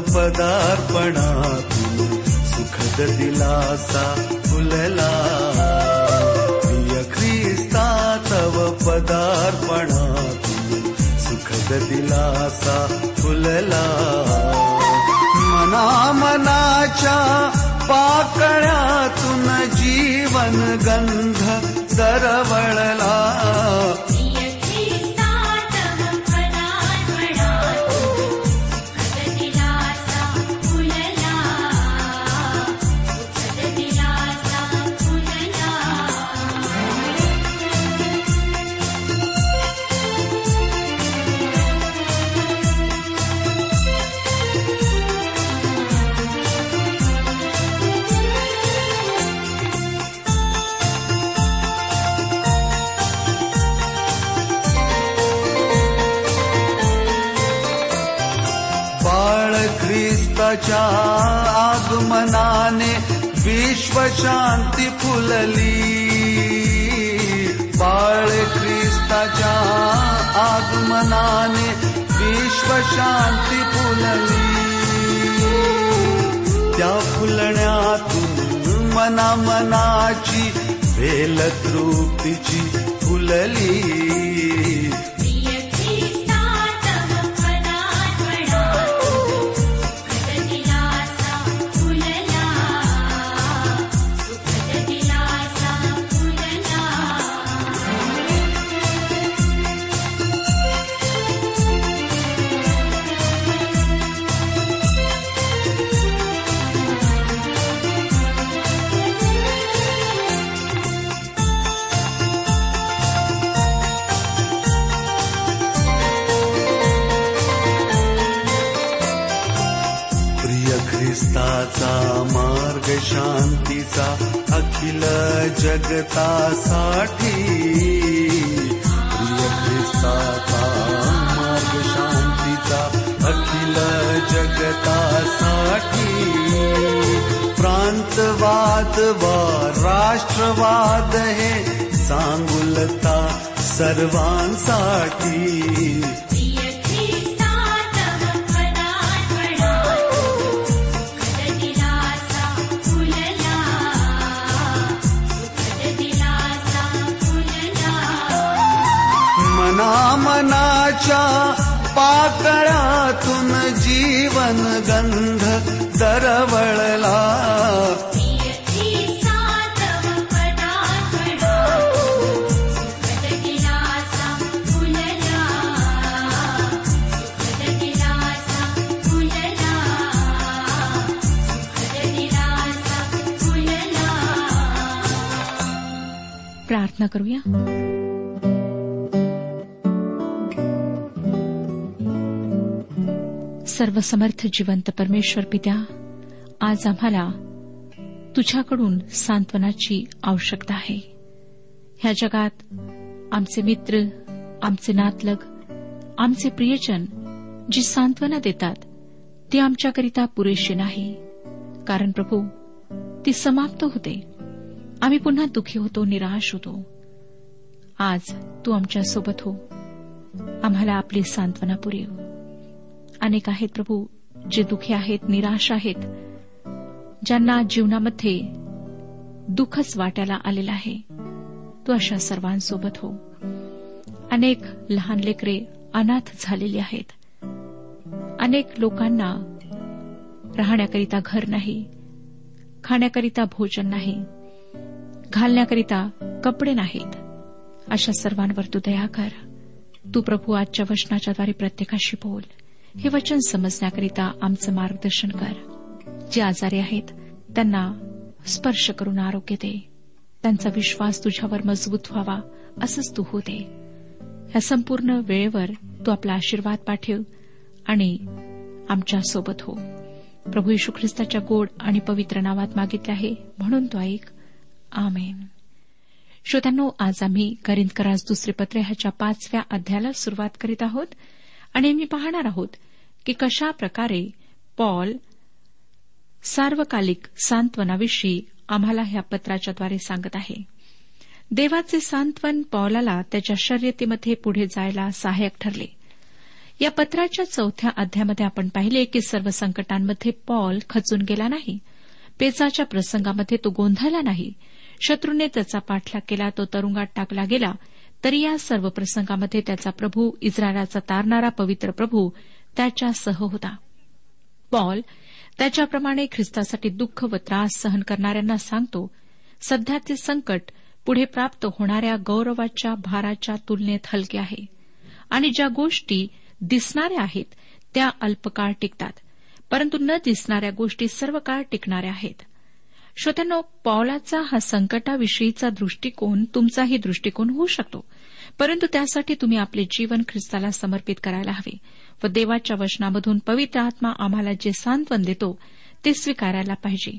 पदार्पणातून सुखद दिलासा फुलला. प्रिय ख्रिस्ता तव पदार्पणातून सुखद दिलासा फुलला. मना मनाच्या पाकळ्यातून जीवन गंध सरवळला विश्वशांती फुलली। बाळ ख्रिस्ताच्या आगमनाने विश्वशांती फुलली। त्या फुलण्यातून मना मनाची वेल तृप्तीची फुलली दिलासा फुलला सुखद दिलासा फुलला प्रार्थना करूया। सर्वसमर्थ जिवंत परमेश्वर पित्या आज आम्हाला तुझ्याकडून सांत्वनाची आवश्यकता आहे. ह्या जगात आमचे मित्र आमचे नातलग आमचे प्रियजन जी सांत्वना देतात ती आमच्याकरिता पुरेशी नाही. कारण प्रभू ती समाप्त होते. आम्ही पुन्हा दुःखी होतो निराश होतो. आज तू आमच्यासोबत हो. आम्हाला आपली सांत्वना पुरेव. अनेक आहेत प्रभू जे दुखी आहेत निराश आहेत ज्यांना जीवनामध्ये दुःखच वाट्याला आलेलं आहे. तू अशा सर्वांसोबत हो. अनेक लहान लेकरे अनाथ झालेली आहेत. अनेक लोकांना राहण्याकरिता घर नाही खाण्याकरिता भोजन नाही घालण्याकरिता कपडे नाहीत. अशा सर्वांवर तू दया कर. तू प्रभू आजच्या वचनाच्याद्वारे प्रत्येकाशी बोल. हे वचन समजण्याकरिता आमचं मार्गदर्शन कर. जे आजारी आहेत त्यांना स्पर्श करून आरोग्य दे. त्यांचा विश्वास तुझ्यावर मजबूत व्हावा असंच तू हो दे. ह्या संपूर्ण वेळेवर तू आपला आशीर्वाद पाठव आणि आमच्यासोबत हो. प्रभू यशू ख्रिस्ताच्या गोड आणि पवित्र नावात मागितले आहे म्हणून तो ऐक. आमेन. श्रोत्यांनो आज आम्ही करिंदकरास दुसरे पत्र ह्याच्या पाचव्या अध्यायाला सुरुवात करीत आहोत आणि आम्ही पाहणार आहोत की कशा प्रकारे पॉल सार्वकालिक सांत्वनाविषयी आम्हाला ह्या पत्राच्याद्वारे सांगत आहे. देवाचे सांत्वन पॉलाला त्याच्या शर्यतीमध्ये पुढे जायला सहाय्यक ठरले. या पत्राच्या चौथ्या अध्यामध्ये आपण पाहिले की सर्व संकटांमध्ये पॉल खचून गेला नाही. पेचाच्या प्रसंगामध्ये तो गोंधळला नाही. शत्रूने त्याचा पाठलाग केला तो तरुंगात टाकला गेला तरी या सर्व प्रसंगामध्ये त्याचा प्रभू इस्रायलाचा तारणारा पवित्र प्रभू त्याच्यासह होता. पॉल त्याच्याप्रमाणे ख्रिस्तासाठी दुःख व त्रास सहन करणाऱ्यांना सांगतो सध्याचे संकट पुढे प्राप्त होणाऱ्या गौरवाच्या भाराच्या तुलनेत हलके आहे. आणि ज्या गोष्टी दिसणाऱ्या आहेत त्या अल्पकाळ टिकतात परंतु न दिसणाऱ्या गोष्टी सर्व काळ टिकणाऱ्या आहेत. श्रोत्यानो पावलाचा हा संकटाविषयीचा दृष्टिकोन तुमचाही दृष्टिकोन होऊ शकतो परंतु त्यासाठी तुम्ही आपले जीवन ख्रिस्ताला समर्पित करायला हवे. व देवाच्या वचनामधून पवित्र आत्मा आम्हाला जे सांत्वन देतो ते स्वीकारायला पाहिजे.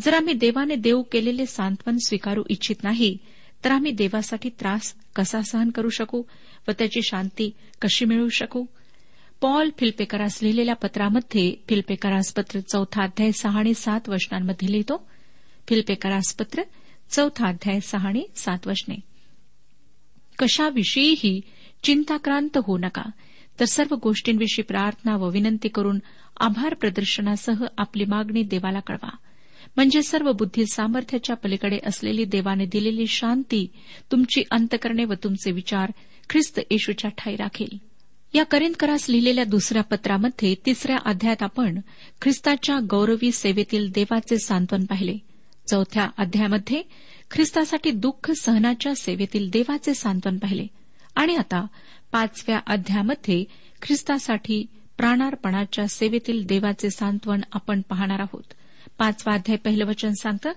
जर आम्ही देवाने देऊ केलेले सांत्वन स्वीकारू इच्छित नाही तर आम्ही देवासाठी त्रास कसा सहन करू शकू व त्याची शांती कशी मिळवू शकू? पॉल फिल्पेकरास लिहिलेल्या पत्रामध्ये फिल्पेकरास पत्र चौथा अध्याय सहा आणि सात वचनांमध्ये लिहितो. फिल्पेकरास पत्र चौथा अध्याय सहा आणि सात वचने. कशाविषयीही चिंताक्रांत होऊ नका. तर सर्व गोष्टींविषयी प्रार्थना व विनंती करून आभार प्रदर्शनासह आपली मागणी देवाला कळवा. म्हणजे सर्व बुद्धी सामर्थ्याच्या पलीकडे असलेली देवाने दिलेली शांती तुमची अंतकरणे व तुमचे विचार ख्रिस्त येशूच्या ठाई राखेल. या करिंदकरास लिहिलेल्या दुसऱ्या पत्रामध्ये तिसऱ्या अध्यायात आपण ख्रिस्ताच्या गौरवी सेवेतील देवाचे सांत्वन पाहिले. चौथ्या अध्यायामध्ये ख्रिस्तासाठी दुःख सहनाच्या सेवेतील देवाचे सांत्वन पाहिले. आणि आता पाचव्या अध्यायामध्ये ख्रिस्तासाठी प्राणार्पणाच्या सेवेतील देवाचे सांत्वन आपण पाहणार आहोत. पाचवा अध्याय पहिलं वचन सांगतं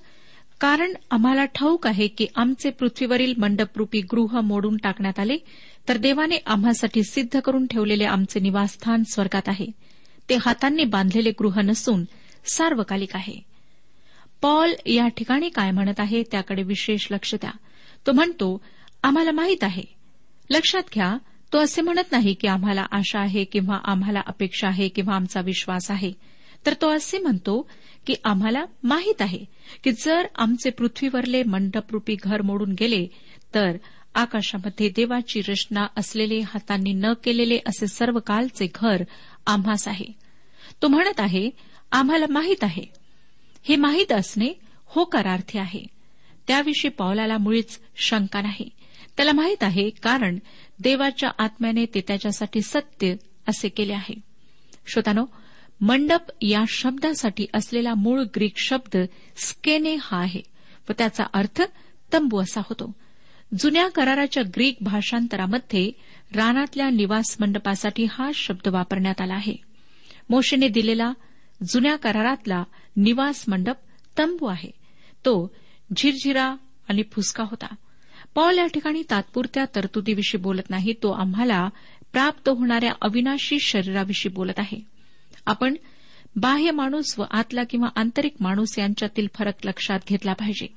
कारण आम्हाला ठाऊक आहे की आमचे पृथ्वीवरील मंडपरूपी गृह मोडून टाकण्यात आले तर देवाने आम्हासाठी सिद्ध करून ठेवलेले आमचे निवासस्थान स्वर्गात आहे. ते हातांनी बांधलेले गृह नसून सार्वकालिक आहे. पॉल या ठिकाणी काय म्हणत आहे त्याकडे विशेष लक्ष द्या. तो म्हणतो आम्हाला माहीत आहे लक्षात घ्या तो असे म्हणत नाही की आम्हाला आशा आहे किंवा आम्हाला अपेक्षा आहे किंवा आमचा विश्वास आहे. तर तो असे म्हणतो की आम्हाला माहीत आहे की जर आमचे पृथ्वीवरले मंडपरूपी घर मोडून गेले तर आकाशामध्ये देवाची रचना असलेले हातांनी न केलेले असे सर्व कालचे घर आम्हास आहे. तो म्हणत आहे आम्हाला माहीत आहे. हे माहीत असणे होकारार्थी आहे. त्याविषयी पावलाला मुळीच शंका नाही. त्याला माहीत आहे कारण देवाच्या आत्म्याने ते त्याच्यासाठी सत्य असे केले आहे. श्रोतानो मंडप या शब्दासाठी असलेला मूळ ग्रीक शब्द स्केने हा आहे व त्याचा अर्थ तंबू असा होतो. जुन्या कराराच्या ग्रीक भाषांतरामध्ये रानातल्या निवास मंडपासाठी हा शब्द वापरण्यात आला आहे. मोशेने दिलेला जुन्या करारातला निवास मंडप तंबू आहे. तो झिरझिरा आणि फुसका होता. पॉल या ठिकाणी तात्पुरत्या तरतुदीविषयी बोलत नाही तो आम्हाला प्राप्त होणाऱ्या अविनाशी शरीराविषयी बोलत आहे. आपण बाह्य माणूस व आतला किंवा आंतरिक माणूस यांच्यातील फरक लक्षात घेतला पाहिजे.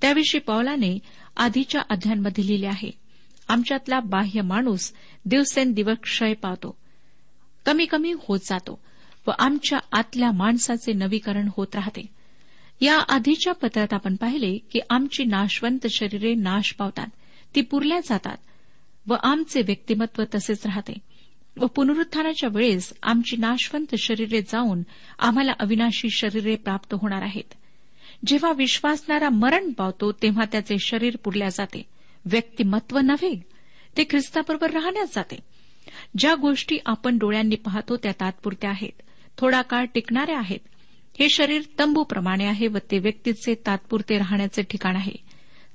त्याविषयी पौलाने आधीच्या अध्यायांमध्ये लिहिले आहे. आमच्यातला बाह्य माणूस दिवसेंदिवस क्षय पावतो. कमी कमी होत जातो व आमच्या आतल्या माणसाचे नवीकरण होत राहते. या आधीच्या पत्रात आपण पाहिले की आमची नाशवंत शरीरे नाश पावतात. ती पुरल्या जातात व आमचे व्यक्तिमत्व तसेच राहते. व पुनरुत्थानाच्या वेळेस आमची नाशवंत शरीरे जाऊन आम्हाला अविनाशी शरीरे प्राप्त होणार आहेत. जेव्हा विश्वासणारा मरण पावतो तेव्हा त्याचे शरीर पुरल्या जाते. व्यक्तिमत्व नव्हे ते ख्रिस्ताबरोबर राहण्यास जाते. ज्या गोष्टी आपण डोळ्यांनी पाहतो त्या तात्पुरत्या आहेत. थोडा काळ टिकणाऱ्या आहेत. हे शरीर तंबूप्रमाणे आहे व ते व्यक्तीचे तात्पुरते राहण्याचे ठिकाण आहे.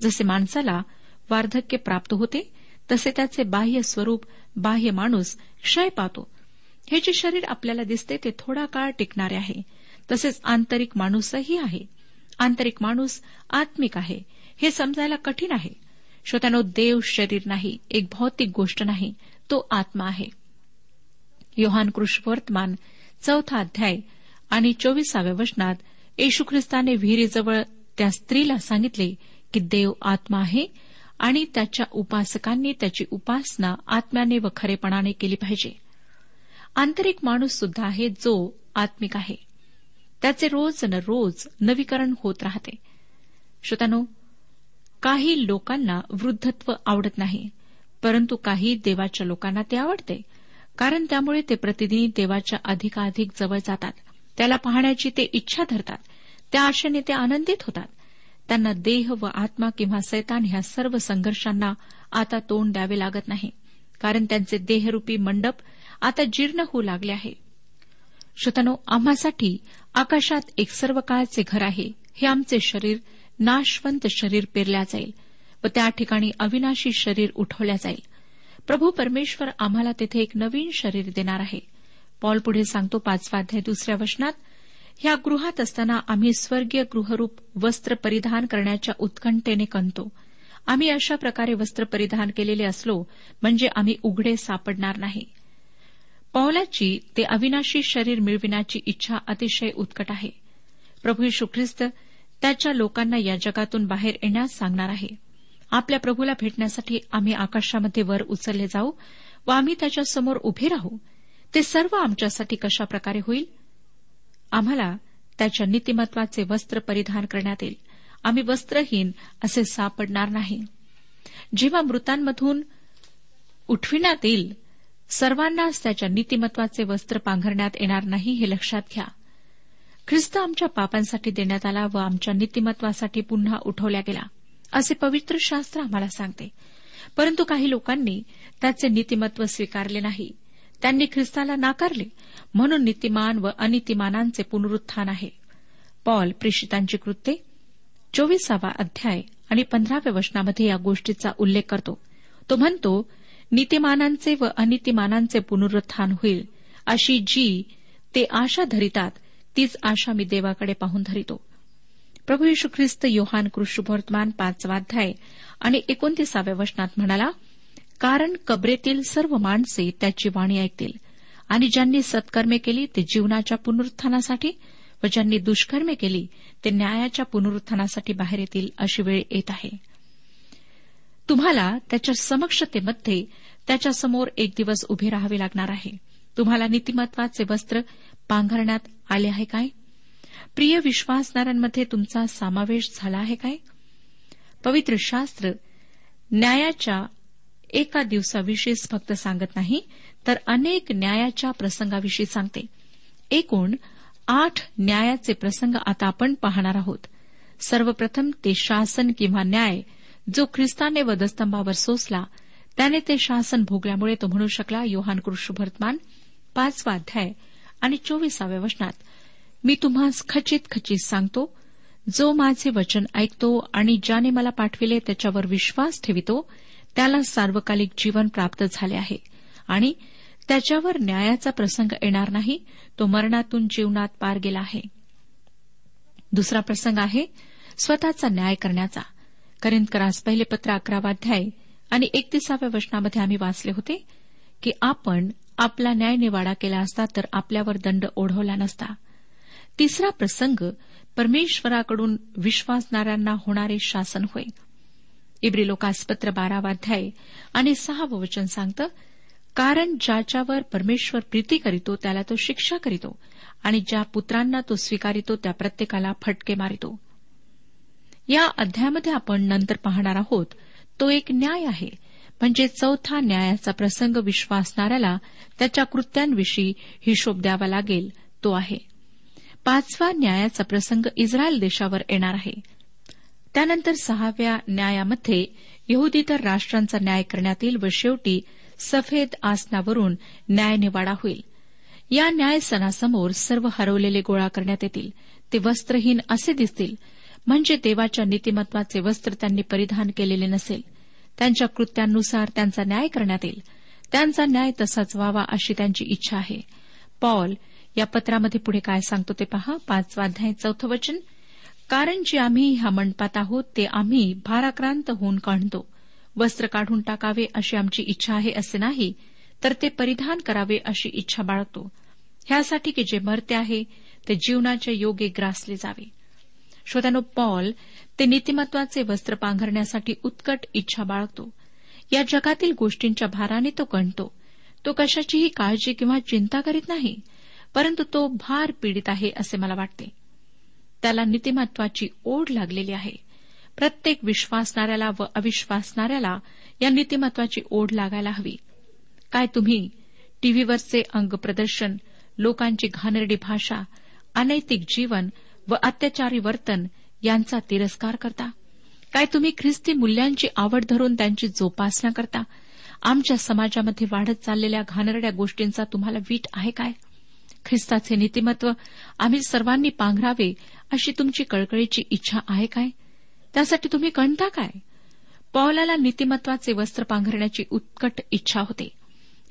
जसे माणसाला वार्धक्य प्राप्त होते तसे त्याचे बाह्य स्वरूप बाह्य माणूस क्षय पावतो. हे जे शरीर आपल्याला दिसते ते थोडा काळ टिकणारे आहे. तसेच आंतरिक माणूसही आहे. आंतरिक माणूस आत्मिक आहे. हे समजायला कठीण आहे. श्रोत्यानो देव शरीर नाही एक भौतिक गोष्ट नाही तो आत्मा आहे. योहान कृष्णवर्तमान चौथा अध्याय आणि चोवीसाव्या वचनात येशू ख्रिस्ताने विहिरीजवळ त्या स्त्रीला सांगितले की देव आत्मा आहे आणि त्याच्या उपासकांनी त्याची उपासना आत्म्याने व खरेपणाने केली पाहिजे. आंतरिक माणूस सुद्धा आहे जो आत्मिक आहे. त्याचे रोज न रोज नवीकरण होत राहते. श्रोतानो काही लोकांना वृद्धत्व आवडत नाही परंतु काही देवाच्या लोकांना ते आवडते कारण त्यामुळे ते प्रतिदिन देवाच्या अधिकाधिक जवळ जातात. त्याला पाहण्याची ते इच्छा धरतात. त्या आशेने ते आनंदित होतात. त्यांना देह व आत्मा किंवा सैतान ह्या सर्व संघर्षांना आता तोंड द्यावे लागत नाही. कारण त्यांचे देहरूपी मंडप आता जीर्ण होऊ लागले आहे. श्रोतनो आम्हासाठी आकाशात एक सर्व काळचे घर आहे. हे आमचे शरीर नाशवंत शरीर पेरल्या जाईल व त्या ठिकाणी अविनाशी शरीर उठवल्या जाईल. प्रभू परमेश्वर आम्हाला तेथे एक नवीन शरीर देणार आहे. पॉल पुढे सांगतो पाचवा अध्याय दुसऱ्या वचनात ह्या गृहात असताना आम्ही स्वर्गीय गृहरूप वस्त्र परिधान करण्याच्या उत्कंठेने कणतो आम्ही अशा प्रकारे वस्त्र परिधान केलेले असलो म्हणजे आम्ही उघडे सापडणार नाही. पौलाची ते अविनाशी शरीर मिळविण्याची इच्छा अतिशय उत्कट आहे. प्रभू यशू ख्रिस्त त्याच्या लोकांना या जगातून बाहेर येण्यास सांगणार आहे. आपल्या प्रभूला भेटण्यासाठी आम्ही आकाशामध्ये वर उचलले जाऊ व आम्ही त्याच्यासमोर उभे राहू. ते सर्व आमच्यासाठी कशा प्रकारे होईल? आम्हाला त्याच्या नीतिमत्वाचे वस्त्र परिधान करण्यात येईल. आम्ही वस्त्रहीन असे सापडणार नाही. जेव्हा मृतांमधून उठविण्यात येईल सर्वांनाच त्याच्या नीतिमत्वाचे वस्त्र पांघरण्यात येणार नाही हे लक्षात घ्या. ख्रिस्त आमच्या पापांसाठी देण्यात आला व आमच्या नीतिमत्वासाठी पुन्हा उठवल्या गेला असे पवित्र शास्त्र आम्हाला सांगते. परंतु काही लोकांनी त्याचे नीतिमत्व स्वीकारले नाही. त्यांनी ख्रिस्ताला नाकारले. म्हणून नीतिमान व अनितिमानांचे पुनरुत्थान आहे. पॉल प्रेषितांची कृत्ये. चोवीसावा अध्याय आणि पंधराव्या वचनामध्ये या गोष्टीचा उल्लेख करतो. तो म्हणतो नीतिमानांचे व अनितिमानांचे पुनरुत्थान होईल अशी जी ते आशा धरितात तीच आशा मी देवाकडे पाहून धरितो. प्रभू येशू ख्रिस्त योहान कृष्णवर्तमान पाचवा अध्याय आणि एकोणतीसाव्या वचनात म्हणाला कारण कबरेतील सर्व माणसे त्याची वाणी ऐकतील. आणि ज्यांनी सत्कर्मे केली ते जीवनाच्या पुनरुत्थानासाठी व ज्यांनी दुष्कर्मे केली ते न्यायाच्या पुनरुत्थानासाठी बाहेर येतील अशी वेळ येत आहे. तुम्हाला त्याच्या समक्षतेमध्ये त्याच्यासमोर एक दिवस उभे राहावे लागणार आहे. तुम्हाला नीतिमत्वाचे वस्त्र पांघरण्यात आले आहे काय? प्रिय विश्वासणाऱ्यांमध्ये तुमचा समावेश झाला आहे काय? पवित्र शास्त्र न्यायाच्या एका दिवसाविषयीच फक्त सांगत नाही तर अनेक न्यायाच्या प्रसंगाविषयी सांगते. एकूण आठ न्यायाचे प्रसंग आता आपण पाहणार आहोत. सर्वप्रथम ते शासन किंवा न्याय जो ख्रिस्ताने वधस्तंभावर सोसला त्याने ते शासन भोगल्यामुळे तो म्हणू शकला योहान कृष्णभर्तमान पाचवा अध्याय आणि चोवीसाव्या वचनात मी तुम्हास खचित खचित सांगतो जो माझे वचन ऐकतो आणि ज्याने मला पाठविले त्याच्यावर विश्वास ठेवितो त्याला सार्वकालिक जीवन प्राप्त झाले आहे. आणि त्याच्यावर न्यायाचा प्रसंग येणार नाही तो मरणातून जीवनात पार गेला आहे. दुसरा प्रसंग आहे स्वतःचा न्याय करण्याचा. करिंदकरास पहिले पत्र अकरावाध्याय आणि एकतीसाव्या वचनामध्ये आम्ही वाचले होते की आपण आपला न्याय निवाडा केला असता तर आपल्यावर दंड ओढवला नसता. तिसरा प्रसंग परमेश्वराकडून विश्वासणाऱ्यांना होणारे शासन होय. इब्री लोकासपत्र बारावाध्याय आणि सहावं वचन सांगतं कारण ज्याच्यावर परमेश्वर प्रीती करीतो त्याला तो शिक्षा करीतो आणि ज्या पुत्रांना तो स्वीकारितो त्या प्रत्येकाला फटके मारितो. या अध्यायामध्ये आपण नंतर पाहणार आहोत तो एक न्याय आहे म्हणजे चौथा न्यायाचा प्रसंग विश्वासणाऱ्याला त्याच्या कृत्यांविषयी हिशोब द्यावा लागेल तो आहे. पाचवा न्यायाचा प्रसंग इस्रायल देशावर येणार आहे. त्यानंतर सहाव्या न्यायामध्ये यहुदीतर राष्ट्रांचा न्याय करण्यात येईल व शेवटी सफेद आसनावरून न्यायनिवाडा होईल. या न्याय सणासमोर सर्व हरवलेले गोळा करण्यात येतील. ते वस्त्रहीन असे दिसतील. म्हणजे देवाच्या नीतिमत्वाचे वस्त्र त्यांनी परिधान केलेले नसेल. त्यांच्या कृत्यांनुसार त्यांचा न्याय करण्यात येईल. त्यांचा न्याय तसाच व्हावा अशी त्यांची इच्छा आहे. पॉल या पत्रामध्ये पुढे काय सांगतो ते पहा. पाचवा अध्याय चौथं वचन. कारण जे आम्ही ह्या मंडपात आहोत ते आम्ही भाराक्रांत होऊन काढतो. वस्त्र काढून टाकावे अशी आमची इच्छा आहे असे नाही तर ते परिधान करावे अशी इच्छा बाळगतो. ह्यासाठी की जे मरते आहे ते जीवनाच्या योगे ग्रासले जावे. श्रोत्यानो पॉल ते नीतिमत्वाचे वस्त्र पांघरण्यासाठी उत्कट इच्छा बाळगतो. या जगातील गोष्टींच्या भाराने तो कणतो. तो कशाचीही काळजी किंवा चिंता करीत नाही परंतु तो भार पीडित आहे असे मला वाटते. त्याला नीतिमत्वाची ओढ लागलेली आहे. प्रत्येक विश्वासणाऱ्याला व अविश्वासणाऱ्याला या नीतिमत्वाची ओढ लागायला हवी. काय तुम्ही टीव्हीवरचे अंग प्रदर्शन लोकांची घाणेरडी भाषा अनैतिक जीवन व अत्याचारी वर्तन यांचा तिरस्कार करता? काय तुम्ही ख्रिस्ती मूल्यांची आवड धरून त्यांची जोपासना करता? आमच्या समाजामध्ये वाढत चाललेल्या घाणेरड्या गोष्टींचा तुम्हाला वीट आहे काय? ख्रिस्ताचे नीतिमत्व आम्ही सर्वांनी पांघरावे अशी तुमची कळकळीची इच्छा आहे काय? त्यासाठी तुम्ही कणता काय? पौलाला नीतिमत्वाचे वस्त्र पांघरण्याची उत्कट इच्छा होते.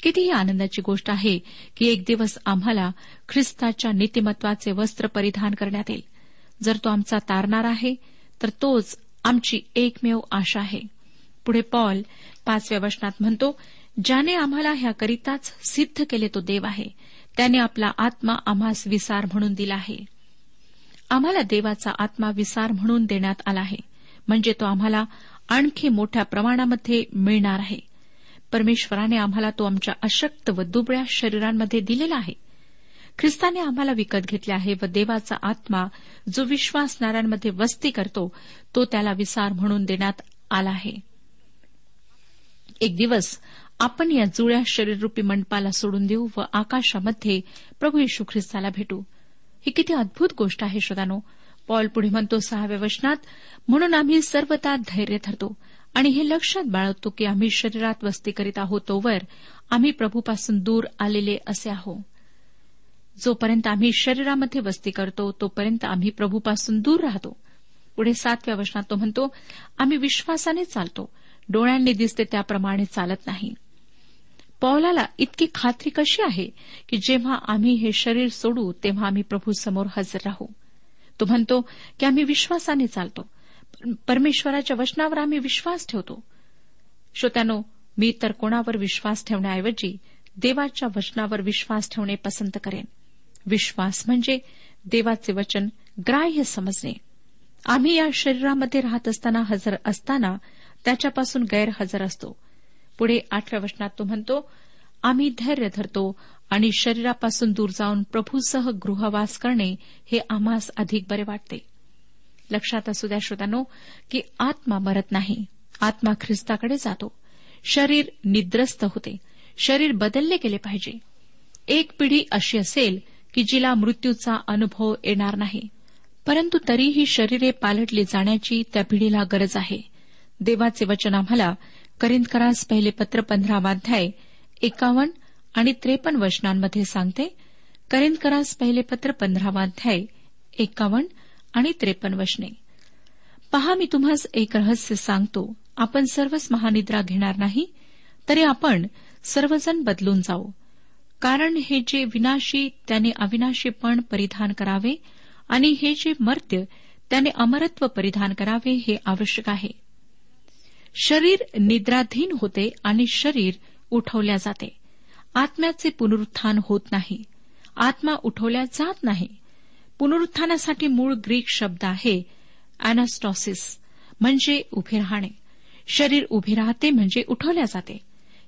कितीही आनंदाची गोष्ट आहे की एक दिवस आम्हाला ख्रिस्ताच्या नीतिमत्वाचे वस्त्र परिधान करण्यात येईल. जर तो आमचा तारणार आहे तर तोच आमची एकमेव आशा आहे. पुढे पॉल पाचव्या वचनात म्हणतो ज्याने आम्हाला ह्याकरिताच सिद्ध केले तो देव आहे. त्याने आपला आत्मा आम्हास विसार म्हणून दिला आहे. आम्हाला देवाचा आत्मा विसार म्हणून देण्यात आला आहे. म्हणजे तो आम्हाला आणखी मोठ्या प्रमाणामध्ये मिळणार आहे. परमेश्वराने आम्हाला तो आमच्या अशक्त व दुबळ्या शरीरांमध्ये दिलेला आहे. ख्रिस्ताने आम्हाला विकत घेतले आहे व देवाचा आत्मा जो विश्वासणाऱ्यांमध्ये वस्ती करतो तो त्याला विसार म्हणून देण्यात आला आहे. एक दिवस आपण या जुळ्या शरीररूपी मंडपाला सोडून देऊ व आकाशामध्ये प्रभू येशू ख्रिस्ताला भेटू. ही किती अद्भुत गोष्ट आहे श्रोतानो. पॉल पुढे म्हणतो सहाव्या वचनात म्हणून आम्ही सर्वता धैर्य धरतो आणि हे लक्षात बाळगतो की आम्ही शरीरात वस्ती करीत आहोत तोवर आम्ही प्रभूपासून दूर आलेले असे आहो जोपर्यंत आम्ही शरीरामध्ये वस्ती करतो तोपर्यंत आम्ही प्रभूपासून दूर राहतो. पुढे सातव्या वचनात तो म्हणतो आम्ही विश्वासाने चालतो. डोळ्यांनी दिसते त्याप्रमाणे चालत नाही. पौलाला इतकी खात्री कशी आहे की जेव्हा आम्ही हे शरीर सोडू तेव्हा आम्ही प्रभूसमोर हजर राहू? तो म्हणतो की आम्ही विश्वासाने चालतो. परमेश्वराच्या वचनावर आम्ही विश्वास ठेवतो. श्रोत्यानो मी तर कोणावर विश्वास ठेवण्याऐवजी देवाच्या वचनावर विश्वास ठेवणे पसंत करेन. विश्वास म्हणजे देवाचे वचन ग्राह्य समजणे. आम्ही या शरीरामध्ये राहत असताना हजर असताना त्याच्यापासून गैरहजर असतो. पुढे आठव्या वचनात तो म्हणतो आम्ही धैर्य धरतो आणि शरीरापासून दूर जाऊन प्रभूसह गृहवास करणे हे आम्हास अधिक बरे वाटते. लक्षात असू द्या श्रोत्यानो की आत्मा मरत नाही आत्मा ख्रिस्ताकडे जातो. शरीर निद्रस्त होते शरीर बदलले गेले पाहिजे. एक पिढी अशी असेल की जिला मृत्यूचा अनुभव येणार नाही परंतु तरीही शरीरे पालटली जाण्याची त्या पिढीला गरज आहे. देवाचे वचन आम्हाला करिंदकरास पहिले पत्र पंधरावाध्याय एकावन्न आणि त्रेपन्न वचनांमध्ये सांगते करिंदकरास पहिले पत्र पंधरावाध्याय एकावन्न आणि त्रेपन्न वचने. पहा मी तुम्हास एक रहस्य सांगतो. आपण सर्वच महानिद्रा घेणार नाही तरी आपण सर्वजण बदलून जाऊ. कारण हे जे विनाशी त्याने अविनाशीपण परिधान करावे आणि हे जे मर्त्य त्याने अमरत्व परिधान करावे हे आवश्यक आहे. शरीर निद्राधीन होते आणि शरीर उठवल्या जाते. आत्म्याचे पुनरुत्थान होत नाही. आत्मा उठवल्या जात नाही. पुनरुत्थानासाठी मूळ ग्रीक शब्द आहे अॅनास्टॉसिस म्हणजे उभे राहणे. शरीर उभे राहते म्हणजे उठवल्या जाते.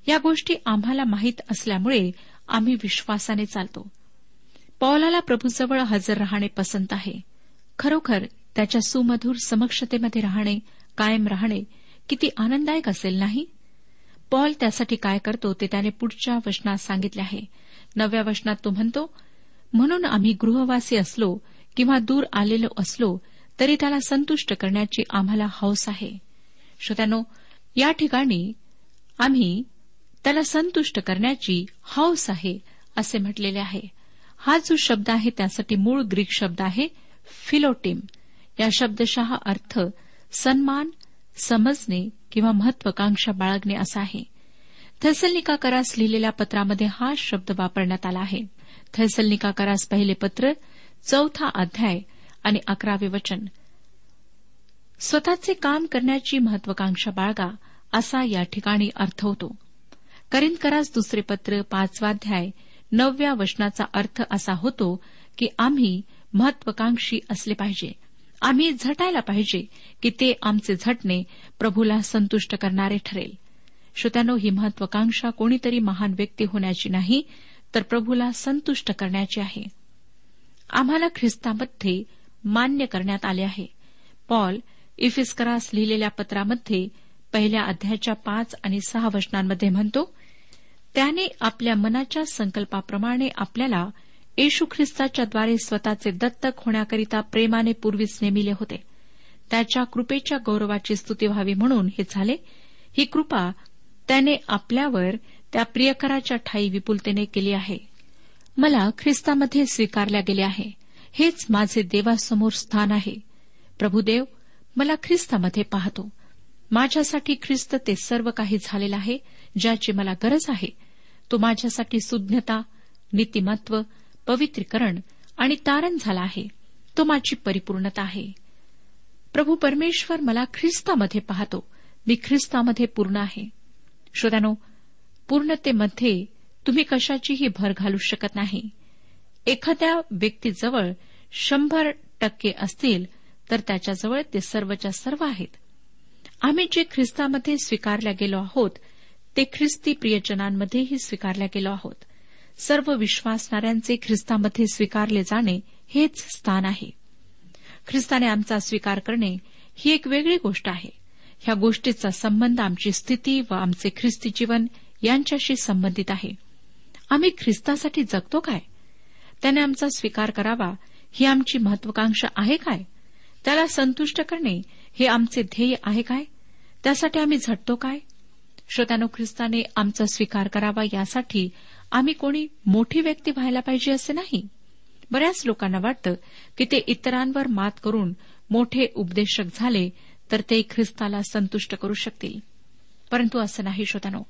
या गोष्टी आम्हाला माहीत असल्यामुळे आम्ही विश्वासाने चालतो. पौलाला प्रभूजवळ हजर राहणे पसंत आहे. खरोखर त्याच्या सुमधूर समक्षतेमध्ये राहणे कायम राहणे किती आनंददायक असेल नाही? पॉल त्यासाठी काय करतो ते त्याने पुढच्या वचनात सांगितले आहे. नवव्या वचनात तो म्हणतो म्हणून आम्ही गृहवासी असलो किंवा दूर आलेलो असलो तरी त्याला संतुष्ट करण्याची आम्हाला हौस आहे. श्रोत्यानो या ठिकाणी आम्ही त्याला संतुष्ट करण्याची हौस आहे असे म्हटलेले आहे. हा जो शब्द आहे त्यासाठी मूळ ग्रीक शब्द आहे फिलोटिम. या शब्दशः अर्थ सन्मान समजणे किंवा महत्वाकांक्षा बाळगणे असा आहे. थैसलनिकाकरास लिहिलेल्या पत्रामध्ये हा शब्द वापरण्यात आला आहे. थैसलनिकाकरास पहिले पत्र चौथा अध्याय आणि अकरावे वचन. स्वतःचे काम करण्याची महत्वाकांक्षा बाळगा असा या ठिकाणी अर्थ होतो. करिंदकरास दुसरे पत्र पाचवाध्याय नवव्या वचनाचा अर्थ असा होतो की आम्ही महत्वाकांक्षी असले पाहिजे. आम्ही झटायला पाहिजे की ते आमचे झटणे प्रभूला संतुष्ट करणारे ठरेल. श्रोत्यानो ही महत्वाकांक्षा कोणीतरी महान व्यक्ती होण्याची नाही तर प्रभूला संतुष्ट करण्याची आहे. आम्हाला ख्रिस्तामध्ये मान्य करण्यात आले आहे. पॉल इफिस्करास लिहिलेल्या पत्रामध्ये पहिल्या अध्यायाच्या पाच आणि सहा वचनांमध्ये म्हणतो त्याने आपल्या मनाच्या संकल्पाप्रमाणे आपल्याला येशू ख्रिस्ताच्याद्वारे स्वतःचे दत्तक होण्याकरिता प्रेमाने पूर्वीच नेमिले होते. त्याच्या कृपेच्या गौरवाची स्तुती व्हावी म्हणून हे झाले. ही कृपा त्याने आपल्यावर त्या प्रियकराच्या ठाई विपुलतेने केली आहे. मला ख्रिस्तामध्ये स्वीकारल्या गेले आहे. हेच माझे देवासमोर स्थान आहे. प्रभुदेव मला ख्रिस्तामध्ये पाहतो. माझ्यासाठी ख्रिस्त ते सर्व काही झालेलं आहे ज्याची मला गरज आहे. तो माझ्यासाठी सुज्ञता नीतिमत्व पवित्रीकरण आणि तारण झाला आहे. तो माझी परिपूर्णता आहे. प्रभू परमेश्वर मला ख्रिस्तामध्ये पाहतो. मी ख्रिस्तामध्ये पूर्ण आहे. श्रोत्यानो पूर्णतेमध्ये तुम्ही कशाचीही भर घालू शकत नाही. एखाद्या व्यक्तीजवळ शंभर टक्के असतील तर त्याच्याजवळ ते सर्वच्या सर्व आहेत. आम्ही जे ख्रिस्तामध्ये स्वीकारल्या गेलो आहोत ते ख्रिस्ती प्रियजनांमध्येही स्वीकारल्या गेलो आहोत. सर्व विश्वासणाऱ्यांचे ख्रिस्तामध्ये स्वीकारले जाणे हेच स्थान आहे. ख्रिस्ताने आमचा स्वीकार करणे ही एक वेगळी गोष्ट आहे. ह्या गोष्टीचा संबंध आमची स्थिती व आमचे ख्रिस्ती जीवन यांच्याशी संबंधित आहे. आम्ही ख्रिस्तासाठी जगतो काय? त्याने आमचा स्वीकार करावा ही आमची महत्वाकांक्षा आहे काय? त्याला संतुष्ट करणे हे आमचे ध्येय आहे काय? त्यासाठी आम्ही झटतो काय? श्रोत्यानो ख्रिस्ताने आमचा स्वीकार करावा यासाठी आम्ही कोणी मोठी व्यक्ती व्हायला पाहिजे असे नाही. बऱ्याच लोकांना वाटतं की ते इतरांवर मात करून मोठे उपदेशक झाले तर ते ख्रिस्ताला संतुष्ट करू शकतील. परंतु असं नाही श्रोत्यानो.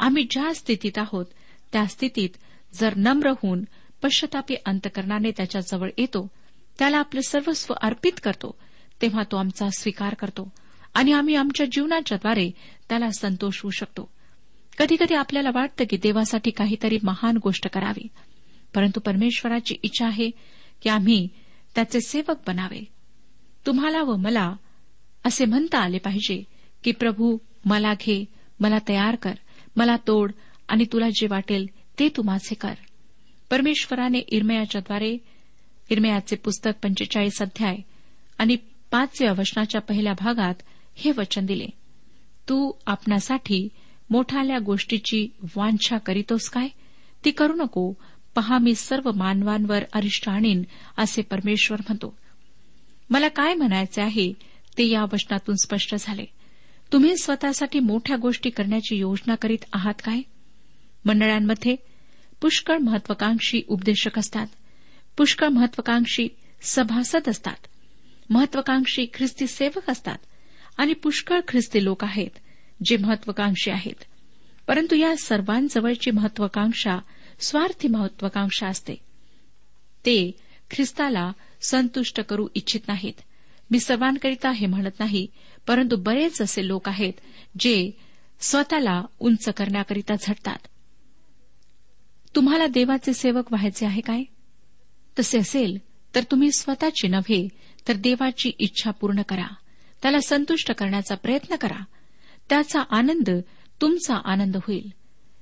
आम्ही ज्या स्थितीत आहोत त्या स्थितीत जर नम्र होऊन पश्चातापी अंतकरणाने त्याच्याजवळ येतो त्याला आपलं सर्वस्व अर्पित करतो तेव्हा तो आमचा स्वीकार करतो. आणि आम्ही आमच्या जीवनाच्याद्वारे त्याला संतोष होऊ शकतो. कधीकधी आपल्याला वाटतं की देवासाठी काहीतरी महान गोष्ट करावी. परंतु परमेश्वराची इच्छा आहे की आम्ही त्याचे सेवक बनावे. तुम्हाला व मला असे म्हणता आले पाहिजे की प्रभू मला घे मला तयार कर मला तोड आणि तुला जे वाटेल ते तू माझे कर. परमेश्वराने इरमयाच्याद्वारे इरमयाचे पुस्तक पंचेचाळीस अध्याय आणि पाचव्या वचनाच्या पहिल्या भागात हे वचन दिले. तू आपणासाठी मोठाल्या गोष्टीची वांछा करीतोस काय? ती करू नको. पहा मी सर्व मानवांवर अरिष्ट आणीन असे परमेश्वर म्हणतो. मला काय म्हणायचे आहे ते या वचनातून स्पष्ट झाले. तुम्ही स्वतःसाठी मोठ्या गोष्टी करण्याची योजना करीत आहात काय? मंडळांमध्ये पुष्कळ महत्वाकांक्षी उपदेशक असतात. पुष्कळ महत्वाकांक्षी सभासद असतात. महत्वाकांक्षी ख्रिस्ती सेवक असतात. आणि पुष्कळ ख्रिस्ती लोक आहेत जे महत्वाकांक्षी आहेत. परंतु या सर्वांजवळची महत्वाकांक्षा स्वार्थी महत्वाकांक्षा असते. ते ख्रिस्ताला संतुष्ट करू इच्छित नाहीत. मी सर्वांकरिता हे म्हणत नाही परंतु बरेच असे लोक आहेत जे स्वतःला उंच करण्याकरिता झटतात. तुम्हाला देवाचे सेवक व्हायचे आहे काय? तसे असेल तर तुम्ही स्वतःची नव्हे तर देवाची इच्छा पूर्ण करा. त्याला संतुष्ट करण्याचा प्रयत्न करा. त्याचा आनंद तुमचा आनंद होईल.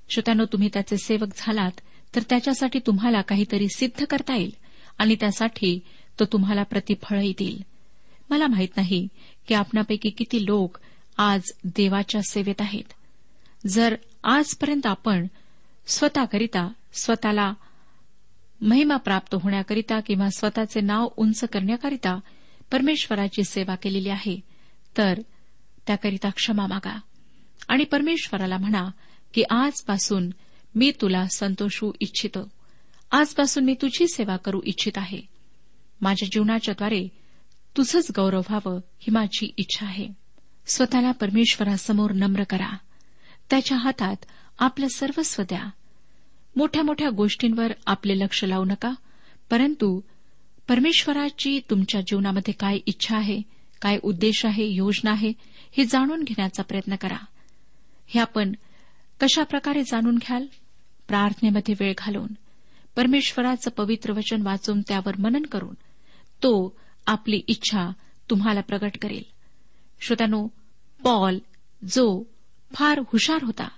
श्रोत्यानो तुम्ही त्याचे सेवक झालात तर त्याच्यासाठी तुम्हाला काहीतरी सिद्ध करता येईल आणि त्यासाठी तो तुम्हाला प्रतिफळही देईल. मला माहीत नाही की आपणापैकी किती लोक आज देवाच्या सेवेत आहेत. जर आजपर्यंत आपण स्वतःकरिता स्वतःला महिमा प्राप्त होण्याकरिता किंवा स्वतःचे नाव उंच करण्याकरिता परमेश्वराची सेवा केलेली आहे तर त्याकरिता क्षमा मागा. आणि परमेश्वराला म्हणा की आजपासून मी तुला संतोषू इच्छितो. आजपासून मी तुझी सेवा करू इच्छित आहे. माझ्या जीवनाच्याद्वारे तुझंच गौरव व्हावं ही माझी इच्छा आहे. स्वतःला परमेश्वरासमोर नम्र करा. त्याच्या हातात आपलं सर्वस्व द्या. मोठ्या मोठ्या गोष्टींवर आपले लक्ष लावू नका परंतु परमेश्वराची तुमच्या जीवनामध्ये काय इच्छा आहे काय उद्देश आहे योजना आहे हे जाणून घेण्याचा प्रयत्न करा. हे आपण कशा प्रकारे जाणून घ्याल? प्रार्थनेमध्ये वेळ घालून. परमेश्वराचं पवित्र वचन वाचून त्यावर मनन करून. तो आपली इच्छा तुम्हाला प्रगट करेल. श्रोत्यानो पॉल जो फार हुशार होता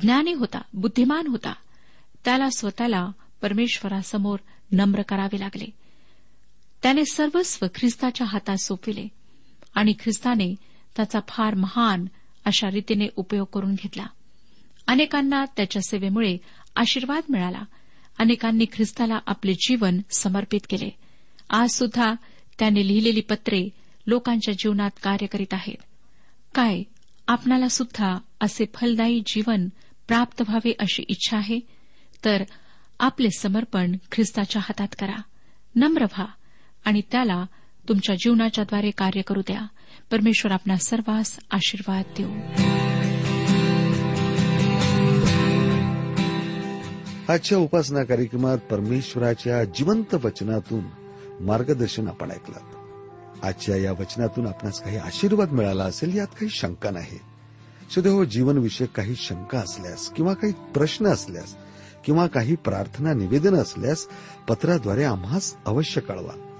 ज्ञानी होता बुद्धिमान होता त्याला स्वतःला परमेश्वरासमोर नम्र करावे लागले. त्याने सर्वस्व ख्रिस्ताच्या हातात सोपविले. आणि ख्रिस्ताने त्याचा फार महान अशा रीतीने उपयोग करून घेतला. अनेकांना त्याच्या सेवेमुळे आशीर्वाद मिळाला. अनेकांनी ख्रिस्ताला आपले जीवन समर्पित केले. आज सुद्धा त्याने लिहिलेली पत्रे लोकांच्या जीवनात कार्य करीत आहेत. काय आपणाला सुद्धा असे फलदायी जीवन प्राप्त व्हावे अशी इच्छा आहे? तर आपले समर्पण ख्रिस्ताच्या हातात करा. नम्र व्हा आणि त्याला तुमच्या जीवनाच्याद्वारे कार्य करू द्या. परमेश्वर आपला सर्वांस आशीर्वाद देऊ. आजच्या उपासना कार्यक्रमात परमेश्वराच्या जिवंत वचनातून मार्गदर्शन आपण ऐकलं. आजच्या या वचनातून आपणास काही आशीर्वाद मिळाला असेल यात काही शंका नाही. सुदैव हो जीवनविषयक काही शंका असल्यास किंवा काही प्रश्न असल्यास किंवा काही प्रार्थना निवेदन असल्यास पत्राद्वारे आम्हास अवश्य कळवा.